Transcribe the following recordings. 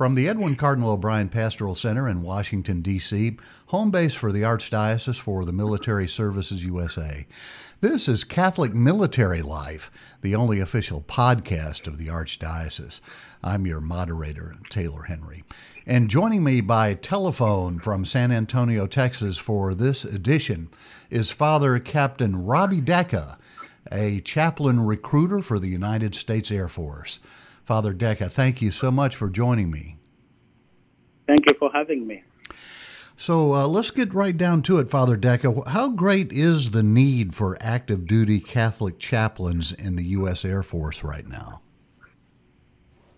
From the Edwin Cardinal O'Brien Pastoral Center in Washington, D.C., home base for the Archdiocese for the Military Services USA. This is Catholic Military Life, the only official podcast of the Archdiocese. I'm your moderator, Taylor Henry. And joining me by telephone from San Antonio, Texas for this edition is Father Captain Robbie Decca, a chaplain recruiter for the United States Air Force. Father Decca, thank you so much for joining me. Thank you for having me. So uh, let's get right down to it, Father Decca. How great is the need for active duty Catholic chaplains in the U.S. Air Force right now?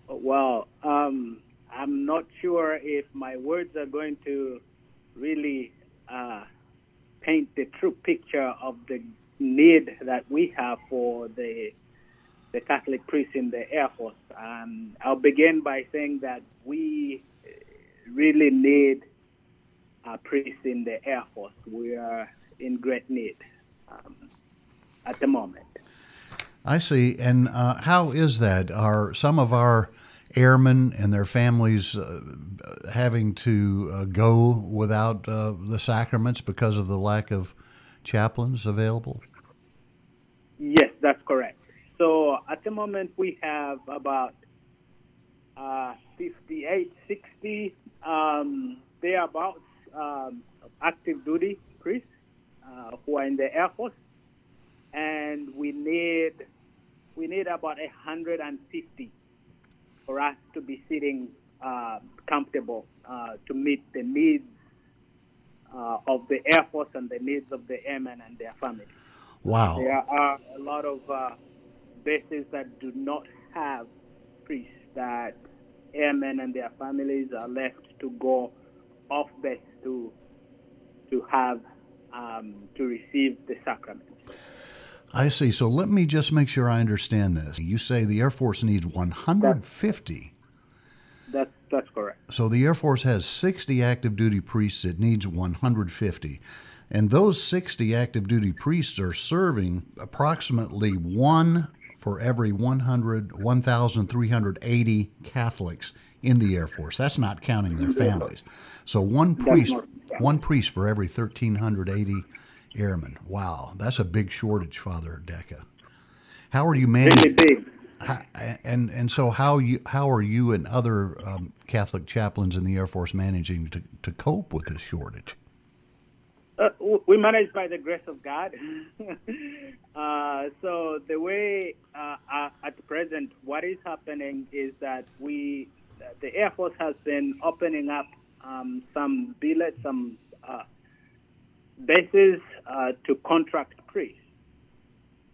Well, um, I'm not sure if my words are going to really uh, paint the true picture of the need that we have for the the Catholic priests in the Air Force. Um, I'll begin by saying that we really need a priest in the Air Force. We are in great need um, at the moment. I see. And uh, how is that? Are some of our airmen and their families uh, having to uh, go without uh, the sacraments because of the lack of chaplains available? Yes, that's. So at the moment, we have about uh, 58, 60 um, thereabouts um, active duty priests uh, who are in the Air Force, and we need we need about 150 for us to be sitting uh, comfortable uh, to meet the needs uh, of the Air Force and the needs of the airmen and their families. Wow. There are a lot of uh, bases that do not have priests that airmen and their families are left to go off base to to have um, to receive the sacrament. I see. So let me just make sure I understand this. You say the Air Force needs 150. That's that's correct. So the Air Force has 60 active duty priests. It needs 150. And those 60 active duty priests are serving approximately one for every 100, 1,380 Catholics in the Air Force. That's not counting their families. So one priest, one priest for every 1,380 airmen. Wow, that's a big shortage, Father Decca. How are you managing? And and so how you how are you and other um, Catholic chaplains in the Air Force managing to, to cope with this shortage? Uh, we manage by the grace of God. uh, so the way uh, uh, at present, what is happening is that we, the Air Force has been opening up um, some billets, some uh, bases uh, to contract priests.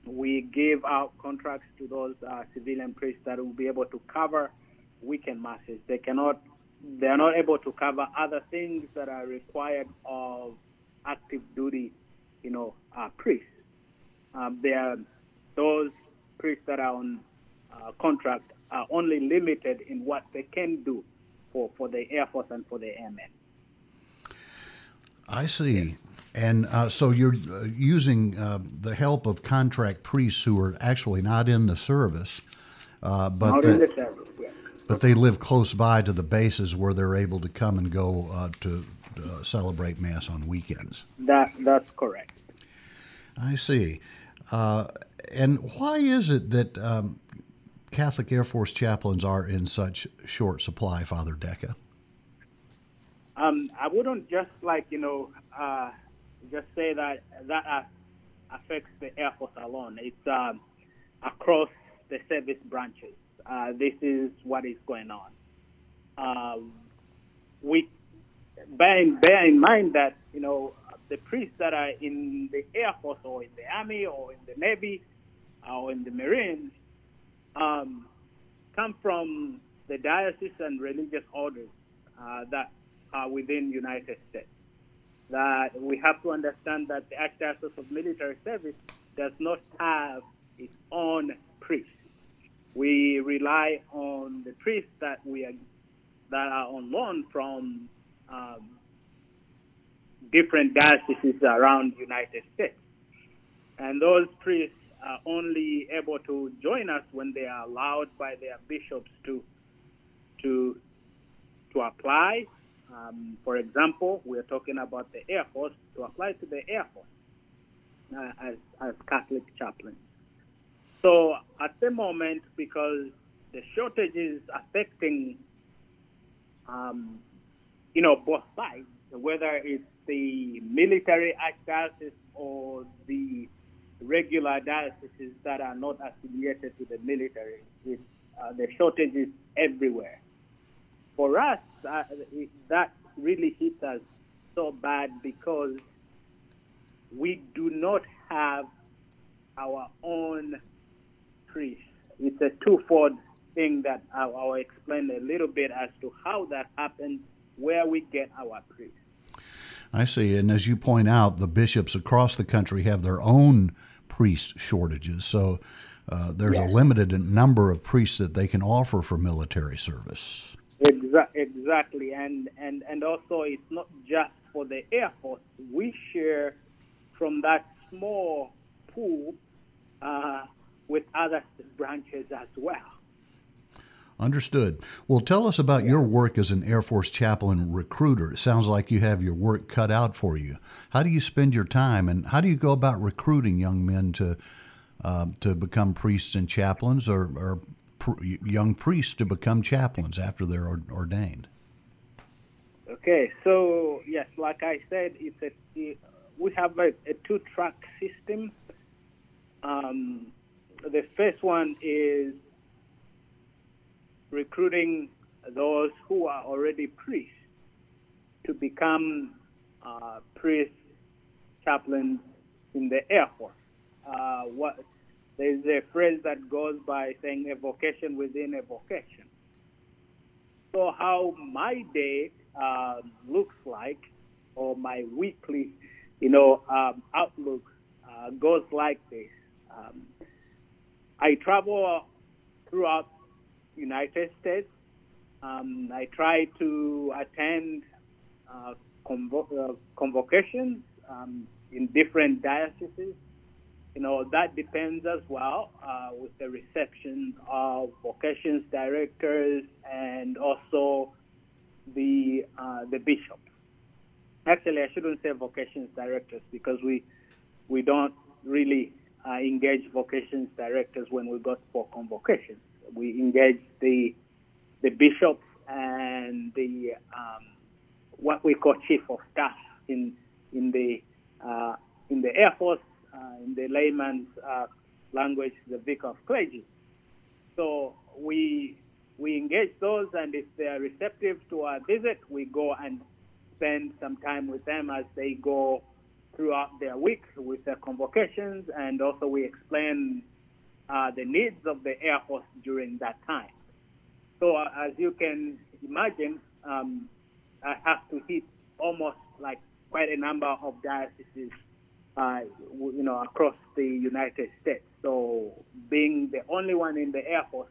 We give out contracts to those civilian priests that will be able to cover weekend masses. They cannot, they are not able to cover other things that are required of active duty, you know, uh, priests. Um, they are those priests that are on uh, contract are only limited in what they can do for, for the Air Force and for the airmen. I see. And uh, so you're uh, using uh, the help of contract priests who are actually not in the service, uh, but not the, in the service, yeah. but they live close by to the bases where they're able to come and go uh, to uh, celebrate mass on weekends. That that's correct. I see. and why is it that um, Catholic Air Force chaplains are in such short supply, Father Decca? Um, I wouldn't just like you know uh, just say that that uh, affects the Air Force alone. It's um, across the service branches. Uh, this is what is going on. Uh, we bear in, bear in mind that you know the priests that are in the Air Force or in the Army or in the Navy or in the Marines um, come from the diocese and religious orders uh, that are within United States. That we have to understand that the Archdiocese of Military Service does not have its own priests. We rely on the priests that we are, that are on loan from um, different dioceses around the United States, and those priests are only able to join us when they are allowed by their bishops to to to apply. Um, for example, we're talking about the Air Force to apply to the Air Force uh, as, as Catholic chaplains. So at the moment, because the shortage is affecting, um, you know, both sides, whether it's the military archdiocese or the regular dioceses that are not affiliated to the military. It, uh, the shortage is everywhere. For us, uh, it, that really hits us so bad because we do not have our own priest. It's a twofold thing that I'll, I'll explain a little bit as to how that happens, where we get our priests. I see. And as you point out, the bishops across the country have their own priest shortages. So uh, there's yes. a limited number of priests that they can offer for military service. Exactly. And, and, and also, it's not just for the Air Force. We share from that small pool uh, with other branches as well. Understood. Well, tell us about your work as an Air Force chaplain recruiter. It sounds like you have your work cut out for you. How do you spend your time, and how do you go about recruiting young men to uh, to become priests and chaplains, or, or pr- young priests to become chaplains after they're ordained? Okay, so yes, like I said, it's a we have a, a two-track system. Um, the first one is recruiting those who are already priests to become uh, priest chaplains in the Air Force. Uh, what, there's a phrase that goes by saying a vocation within a vocation. So, how my day uh, looks like, or my weekly, you know, um, outlook uh, goes like this. Um, I travel throughout United States. Um, I try to attend uh, convo- uh, convocations um, in different dioceses. You know, that depends as well uh, with the reception of vocations directors and also the uh, the bishop. Actually, I shouldn't say vocations directors because we we don't really uh, engage vocations directors when we go for convocations we engaged the the bishops and the um, what we call chief of staff in in the uh, in the Air Force, uh, in the layman's uh, language, the vicar of clergy. So we we engage those, and if they are receptive to our visit, we go and spend some time with them as they go throughout their week with their convocations, and also we explain uh, the needs of the Air Force during that time. So uh, as you can imagine, um, I have to hit almost like quite a number of dioceses, uh, you know, across the United States. So being the only one in the Air Force,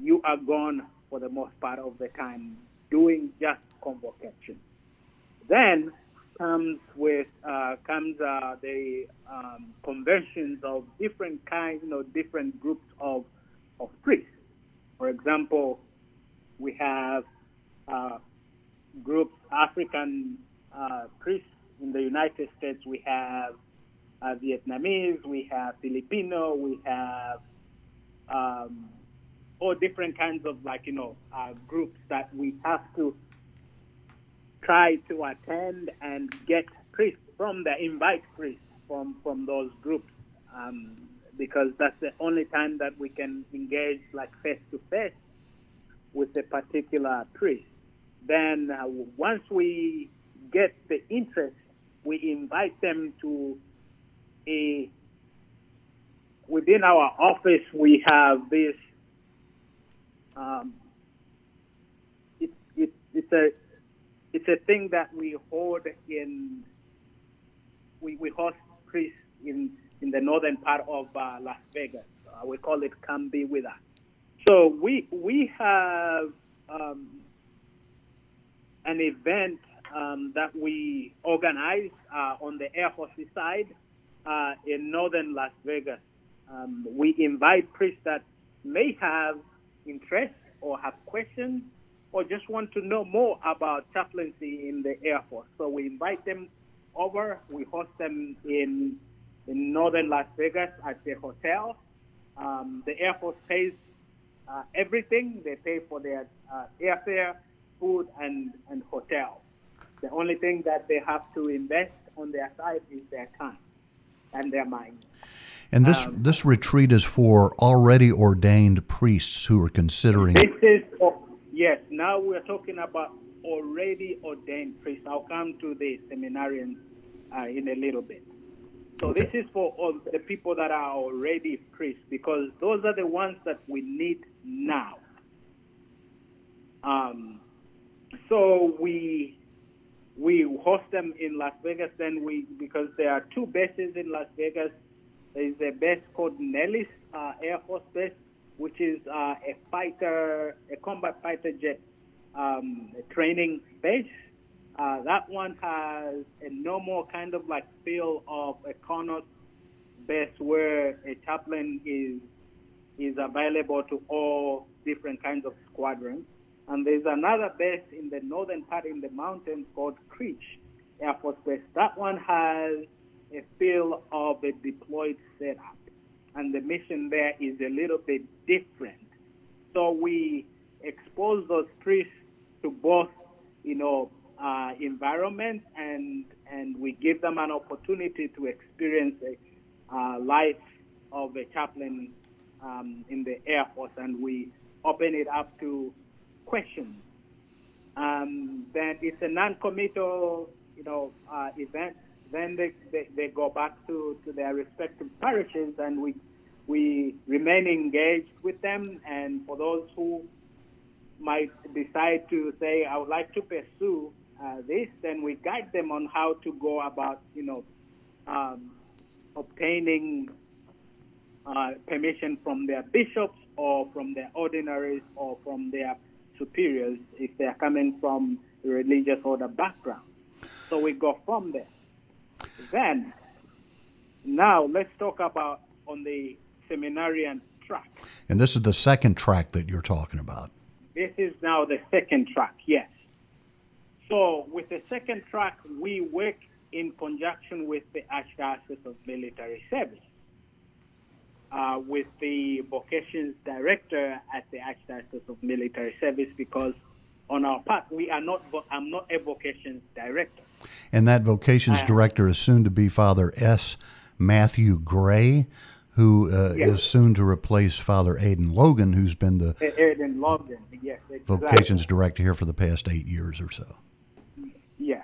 you are gone for the most part of the time doing just convocation. Then comes with uh, comes uh, the um, conventions of different kinds, you know, different groups of of priests. For example, we have uh, groups African uh, priests in the United States. We have uh, Vietnamese, we have Filipino, we have um, all different kinds of like you know uh, groups that we have to try to attend and get priests from the invite priests from from those groups um, because that's the only time that we can engage like face to face with a particular priest. Then uh, once we get the interest, we invite them to a within our office we have this um, it, it, it's a it's a thing that we hold in we, we host priests in in the northern part of uh, Las Vegas. Uh, we call it "Come Be With Us." So we we have um, an event um, that we organize uh, on the Air Force side uh, in northern Las Vegas. Um, we invite priests that may have interest or have questions or just want to know more about chaplaincy in the Air Force. So we invite them over. We host them in in northern Las Vegas at the hotel. Um, the Air Force pays uh, everything. They pay for their uh, airfare, food, and, and hotel. The only thing that they have to invest on their side is their time and their mind. And this um, this retreat is for already ordained priests who are considering. This is oh, yes. Now we're talking about already ordained priests. I'll come to the seminarians uh, in a little bit. So okay. this is for all the people that are already priests because those are the ones that we need now. Um, so we we host them in Las Vegas. Then we because there are two bases in Las Vegas. There is a base called Nellis uh, Air Force Base, which is uh, a fighter, a combat fighter jet um, training base. Uh, that one has a normal kind of like feel of a CONUS base where a chaplain is is available to all different kinds of squadrons. And there's another base in the northern part in the mountains called Creech Air Force Base. That one has a feel of a deployed setup. And the mission there is a little bit different. So we expose those priests to both, you know, uh, environment and and we give them an opportunity to experience a uh, life of a chaplain um, in the Air Force, and we open it up to questions. Um, then it's a non-committal, you know, uh, event. Then they, they, they go back to, to their respective parishes, and we we remain engaged with them. And for those who might decide to say, I would like to pursue uh, this, then we guide them on how to go about, you know, um, obtaining uh, permission from their bishops or from their ordinaries or from their superiors if they are coming from religious order background. So we go from there. Then, now let's talk about on the seminarian track. And this is the second track that you're talking about. This is now the second track, yes. So with the second track, we work in conjunction with the Archdiocese of Military Service, uh, with the vocations director at the Archdiocese of Military Service, because on our part, we are not. I'm not a vocations director. And that vocations uh, director is soon to be Father S. Matthew Gray, who uh, yes. is soon to replace Father Aidan Logan, who's been the Aidan Logan, yes, exactly. vocations director here for the past eight years or so. Yeah.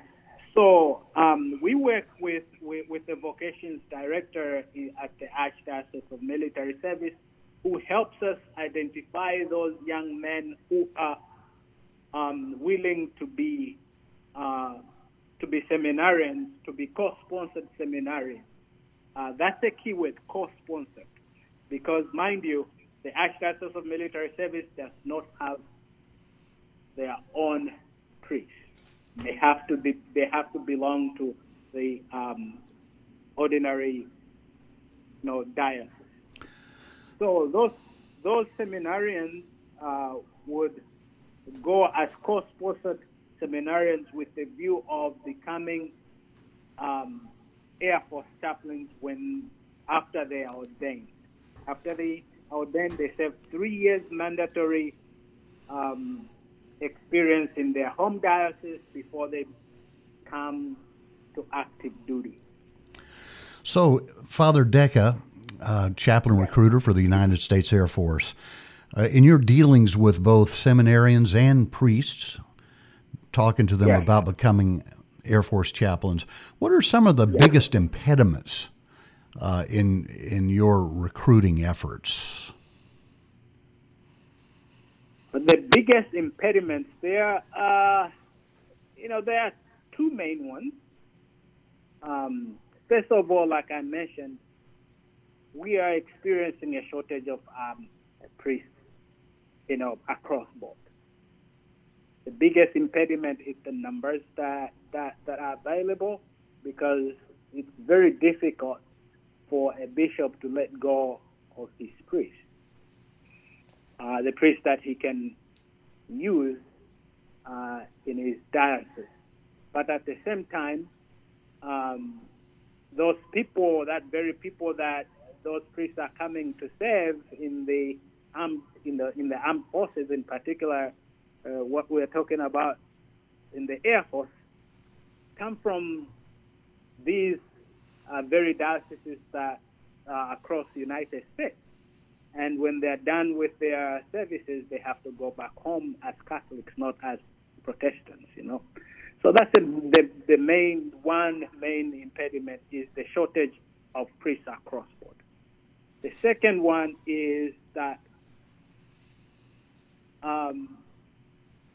So um, we work with, with, with the vocations director at the Archdiocese of Military Service, who helps us identify those young men who are um, willing to be uh, to be seminarians, to be co-sponsored seminarians. Uh, that's the key word, co-sponsored, because mind you, the Archdiocese of Military Service does not have their own priests. They have to be, they have to belong to the um, ordinary, you know, diocese. So those those seminarians uh, would go as co-sponsored seminarians with the view of becoming um, Air Force chaplains when after they are ordained. After they are ordained, they serve three years mandatory um, experience in their home diocese before they come to active duty. So, Father Decca, uh, chaplain recruiter for the United States Air Force, uh, in your dealings with both seminarians and priests, talking to them yes. about becoming Air Force chaplains, what are some of the yes. biggest impediments uh, in in your recruiting efforts? the biggest impediments there, uh, you know, there are two main ones. Um, first of all, like I mentioned, we are experiencing a shortage of um, priests, you know, across board. The biggest impediment is the numbers that, that, that are available because it's very difficult for a bishop to let go of his priest uh, the priest that he can use uh, in his diocese. But at the same time, um, those people, that very people that those priests are coming to serve in the armed, in the in the armed forces, in particular, uh, what we're talking about in the Air Force, come from these uh, very dioceses that uh, across the United States. And when they're done with their services, they have to go back home as Catholics, not as Protestants, you know. So that's the, the, the main, one main impediment is the shortage of priests across board. The second one is that um,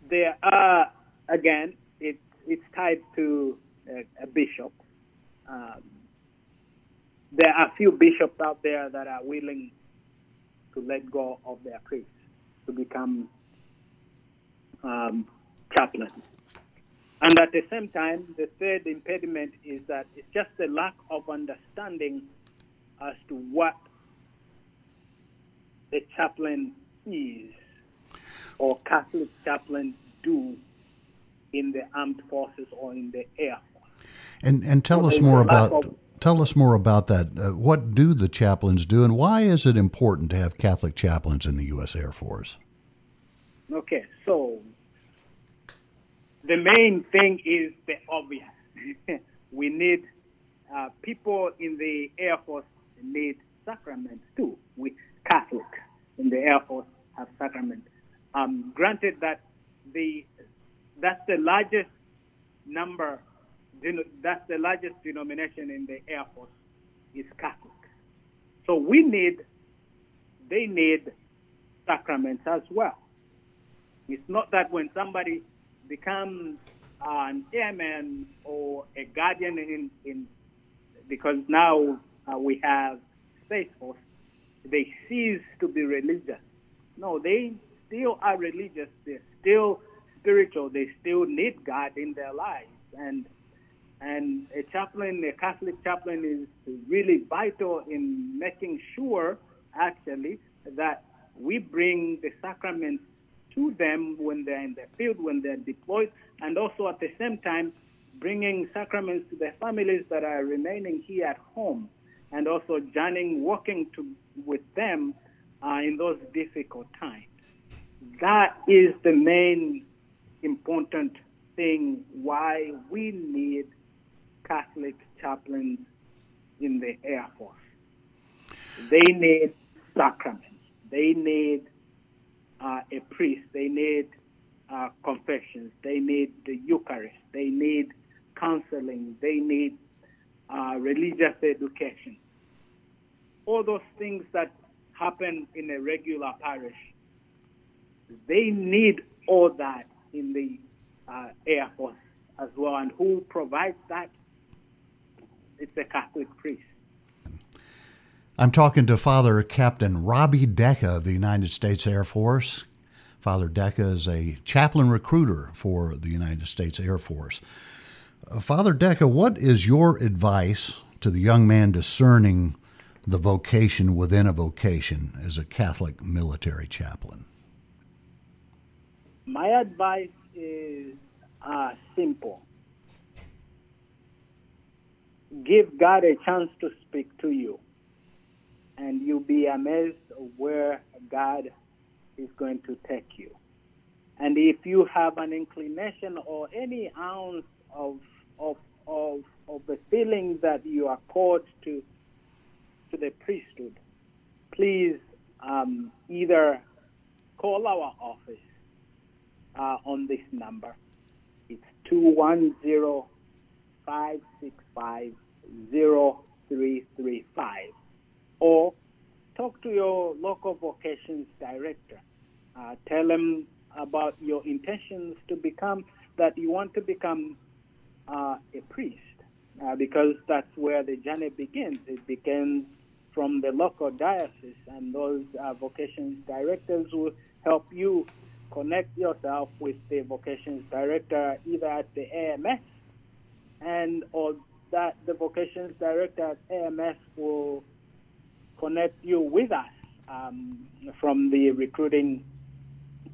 there are, again, it, it's tied to a, a bishop. Um, there are a few bishops out there that are willing to let go of their priests to become um, chaplains. And at the same time, the third impediment is that it's just the lack of understanding as to what a chaplain is or Catholic chaplains do in the armed forces or in the air force. And and tell so us more about of, tell us more about that. Uh, what do the chaplains do, and why is it important to have Catholic chaplains in the U.S. Air Force? Okay, so the main thing is the obvious. we need uh, people in the Air Force need sacraments too. We Catholics in the Air Force have sacraments. Um, granted that the that's the largest number, that's the largest denomination in the Air Force is Catholic. So we need, they need sacraments as well. It's not that when somebody becomes an airman or a guardian in, in because now uh, we have Space Force, they cease to be religious. No, they still are religious. They're still spiritual. They still need God in their lives. And and a chaplain, a Catholic chaplain, is really vital in making sure, actually, that we bring the sacraments to them when they're in the field, when they're deployed, and also at the same time bringing sacraments to the families that are remaining here at home, and also journeying, working to, with them uh, in those difficult times. That is the main important thing why we need Catholic chaplains in the Air Force. They need sacraments. They need uh, a priest. They need uh, confessions. They need the Eucharist. They need counseling. They need uh, religious education. All those things that happen in a regular parish, they need all that in the uh, Air Force as well. And who provides that? It's a Catholic priest. I'm talking to Father Captain Robbie Decca of the United States Air Force. Father Decca is a chaplain recruiter for the United States Air Force. Uh, Father Decca, what is your advice to the young man discerning the vocation within a vocation as a Catholic military chaplain? My advice is uh, simple. Give God a chance to speak to you, and you'll be amazed where God is going to take you. And if you have an inclination or any ounce of of of of the feeling that you are called to to the priesthood, please um, either call our office uh, on this number. It's 210 565 0335. Or talk to your local vocations director. Uh, tell them about your intentions to become, that you want to become uh, a priest, uh, because that's where the journey begins. It begins from the local diocese, and those uh, vocations directors will help you connect yourself with the vocations director either at the AMS and or that the vocations director at AMS will connect you with us um, from the recruiting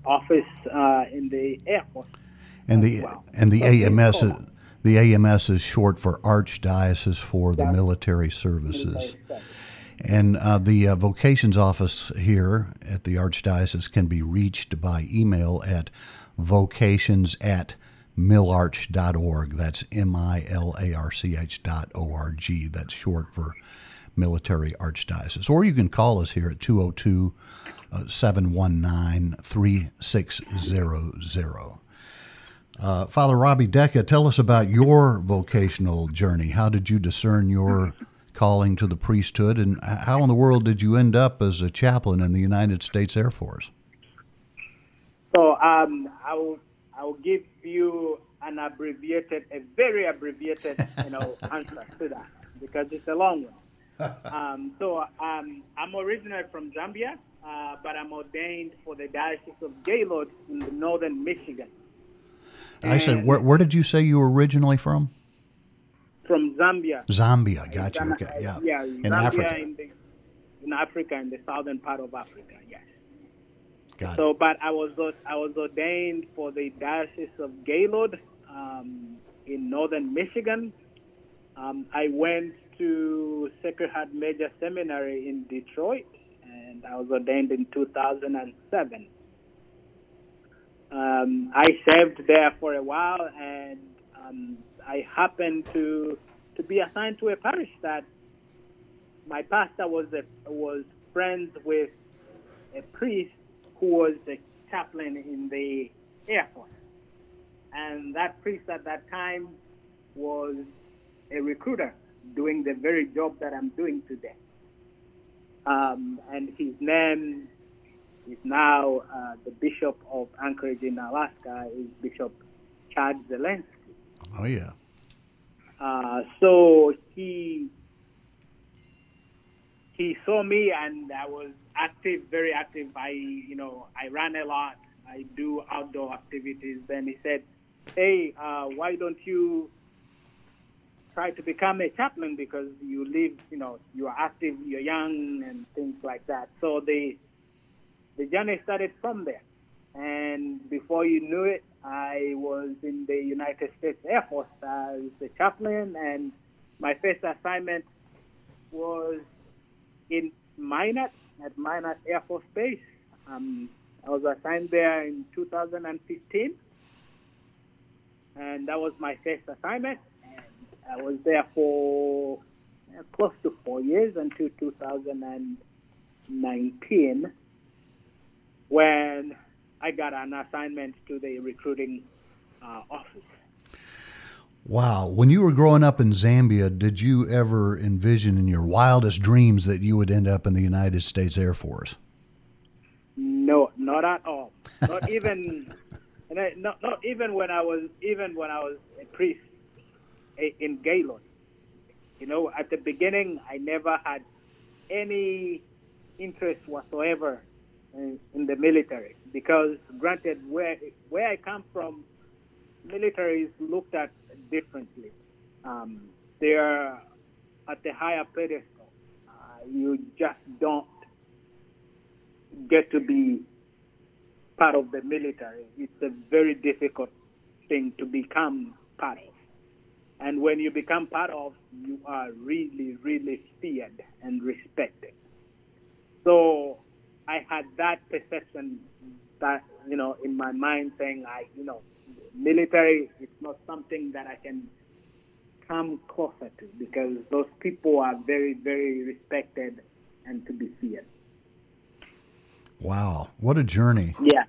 office uh, in the Air Force. And the well. and the So AMS is, the AMS is short for Archdiocese for the Military Services. Military service. And uh, the uh, vocations office here at the Archdiocese can be reached by email at vocations at milarch.org. That's M I L A R C H dot O R G. That's short for Military Archdiocese. Or you can call us here at 202 719 3600. Uh, Father Robbie Decca, tell us about your vocational journey. How did you discern your calling to the priesthood, and how in the world did you end up as a chaplain in the United States Air Force? So um, I will I will give you an abbreviated, a very abbreviated, you know, answer to that because it's a long one. Um, so um, I'm originally from Zambia, uh, but I'm ordained for the Diocese of Gaylord in the northern Michigan. I said, where, where did you say you were originally from? From Zambia. Zambia. Got you. Ghana- Okay. Yeah. Yeah, In Zambia Africa. In, the, in Africa, in the southern part of Africa, yes. Got it. So, but I was I was ordained for the Diocese of Gaylord um, in northern Michigan. Um, I went to Sacred Heart Major Seminary in Detroit, and I was ordained in 2007. Um, I served there for a while, and um, I happened to to be assigned to a parish that my pastor was a, was friends with a priest who was a chaplain in the Air Force. And that priest at that time was a recruiter doing the very job that I'm doing today. Um, and his name is now uh, the Bishop of Anchorage in Alaska, is Bishop Chad Zielinski. Oh yeah. Uh, so he he saw me and I was active, very active. I you know I ran a lot. I do outdoor activities. Then he said, "Hey, uh, why don't you try to become a chaplain because you live, you know, you are active, you're young, and things like that." So the the journey started from there. And before you knew it, I was in the United States Air Force as a chaplain, and my first assignment was in Minot at Minot Air Force Base. Um, I was assigned there in 2015, and that was my first assignment. And I was there for close to four years until 2019 when I got an assignment to the recruiting uh, office. Wow. When you were growing up in Zambia, did you ever envision in your wildest dreams that you would end up in the United States Air Force? No, not at all. Not even, and I, not, not even when I was even when I was a priest in Gaylord. You know, at the beginning, I never had any interest whatsoever in, in the military because, granted, where where I come from, military is looked at differently. Um, they are at the higher pedestal. Uh, you just don't get to be part of the military. It's a very difficult thing to become part of. And when you become part of, you are really, really feared and respected. So I had that perception that, you know, in my mind saying, I, you know, military is not something that I can come closer to because those people are very, very respected and to be feared. Wow. What a journey. Yeah,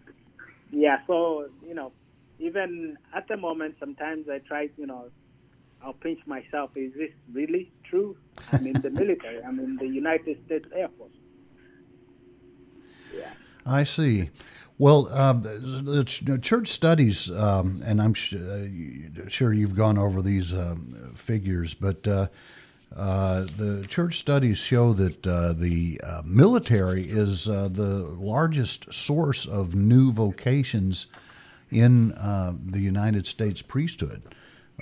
yeah. So you know, even at the moment, sometimes I try. You know, I'll pinch myself. Is this really true? I'm in the military. I'm in the United States Air Force. Yeah. I see. Well, uh, the, church studies, um, and I'm sh- uh, sure you've gone over these um, figures, but uh, uh, the church studies show that uh, the uh, military is uh, the largest source of new vocations in uh, the United States priesthood.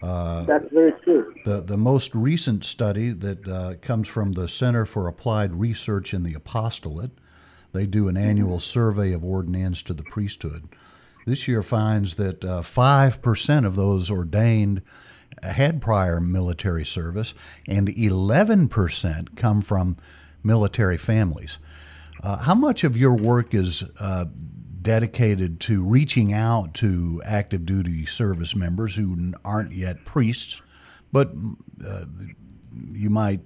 That's very true. The, the most recent study that uh, comes from the Center for Applied Research in the Apostolate, they do an annual survey of ordinands to the priesthood. this year finds that uh, 5% of those ordained had prior military service, and 11% come from military families. Uh, how much of your work is uh, dedicated to reaching out to active duty service members who aren't yet priests, but uh, you might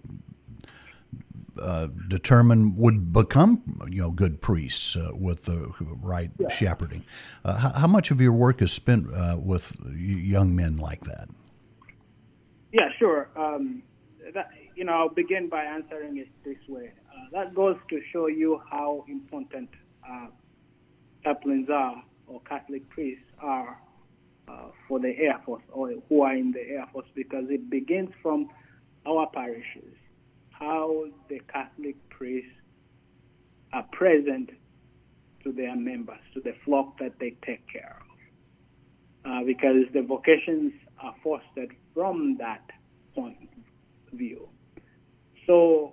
uh, determine would become you know good priests uh, with the right yeah. shepherding. Uh, how, how, much of your work is spent uh, with young men like that? Yeah, sure. Um, that, you know, I'll begin by answering it this way. Uh, that goes to show you how important uh, chaplains are or Catholic priests are uh, for the Air Force or who are in the Air Force because it begins from our parishes, how the Catholic priests are present to their members, to the flock that they take care of. Uh, because the vocations are fostered from that point of view. So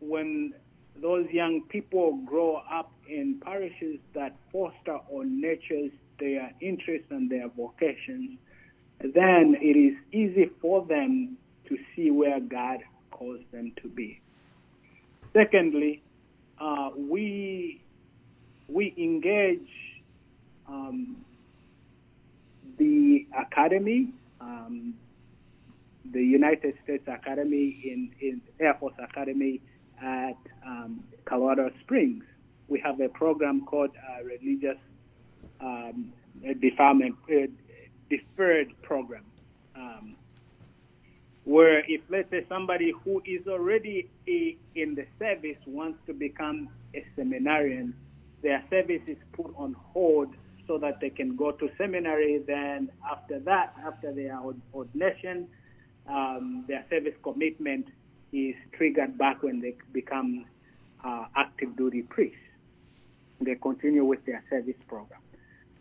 when those young people grow up in parishes that foster or nurtures their interests and their vocations, then it is easy for them to see where God calls them to be. Secondly, uh, we we engage um, the academy, um, the United States Academy in, in Air Force Academy at um, Colorado Springs. We have a program called uh, Religious um, Deferment, uh, Deferred Program, where if let's say somebody who is already a, in the service wants to become a seminarian, their service is put on hold so that they can go to seminary. Then after that, after their ordination, um, their service commitment is triggered back when they become uh, active duty priests. They continue with their service program.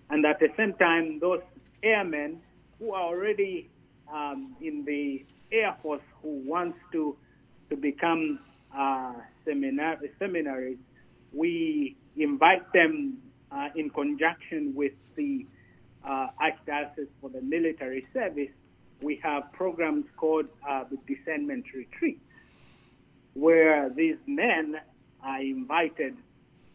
And at the same time, those airmen who are already um, in the Air Force who wants to, to become uh, seminar- seminaries, we invite them uh, in conjunction with the uh, Archdiocese for the Military Service. We have programs called uh, the Discernment Retreats, where these men are invited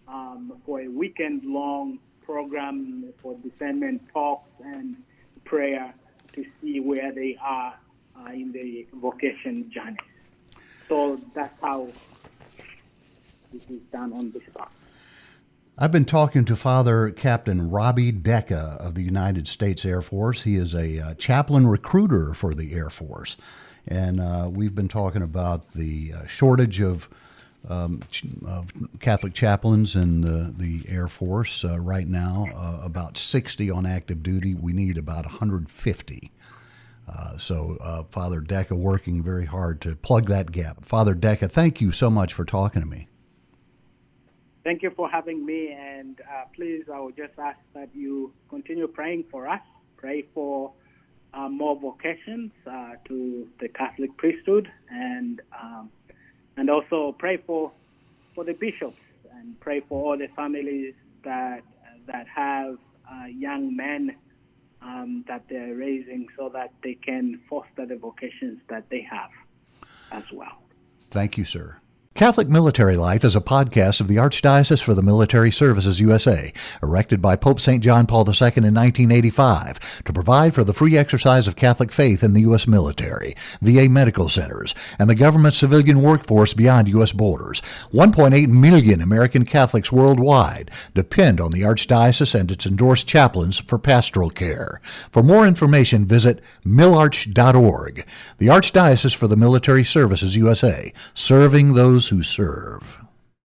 um, for a weekend long program for discernment talks and prayer to see where they are uh, in the vocation journey. So that's how this is done on this part. I've been talking to Father Captain Robbie Decca of the United States Air Force. He is a uh, chaplain recruiter for the Air Force. And uh, we've been talking about the uh, shortage of, um, of, Catholic chaplains in the, the Air Force uh, right now, uh, about 60 on active duty. We need about 150. Uh, so, Father Decca working very hard to plug that gap. Father Decca, thank you so much for talking to me. Thank you for having me, and uh, please, I would just ask that you continue praying for us. Pray for uh, more vocations uh, to the Catholic priesthood, and um, and also pray for for the bishops, and pray for all the families that that have uh, young men um, that they're raising, so that they can foster the vocations that they have as well. Thank you, sir. Catholic Military Life is a podcast of the Archdiocese for the Military Services USA, erected by Pope St. John Paul II in 1985 to provide for the free exercise of Catholic faith in the U.S. military, VA medical centers, and the government civilian workforce beyond U.S. borders. 1.8 million American Catholics worldwide depend on the Archdiocese and its endorsed chaplains for pastoral care. For more information, visit milarch.org. The Archdiocese for the Military Services USA, serving those those who serve.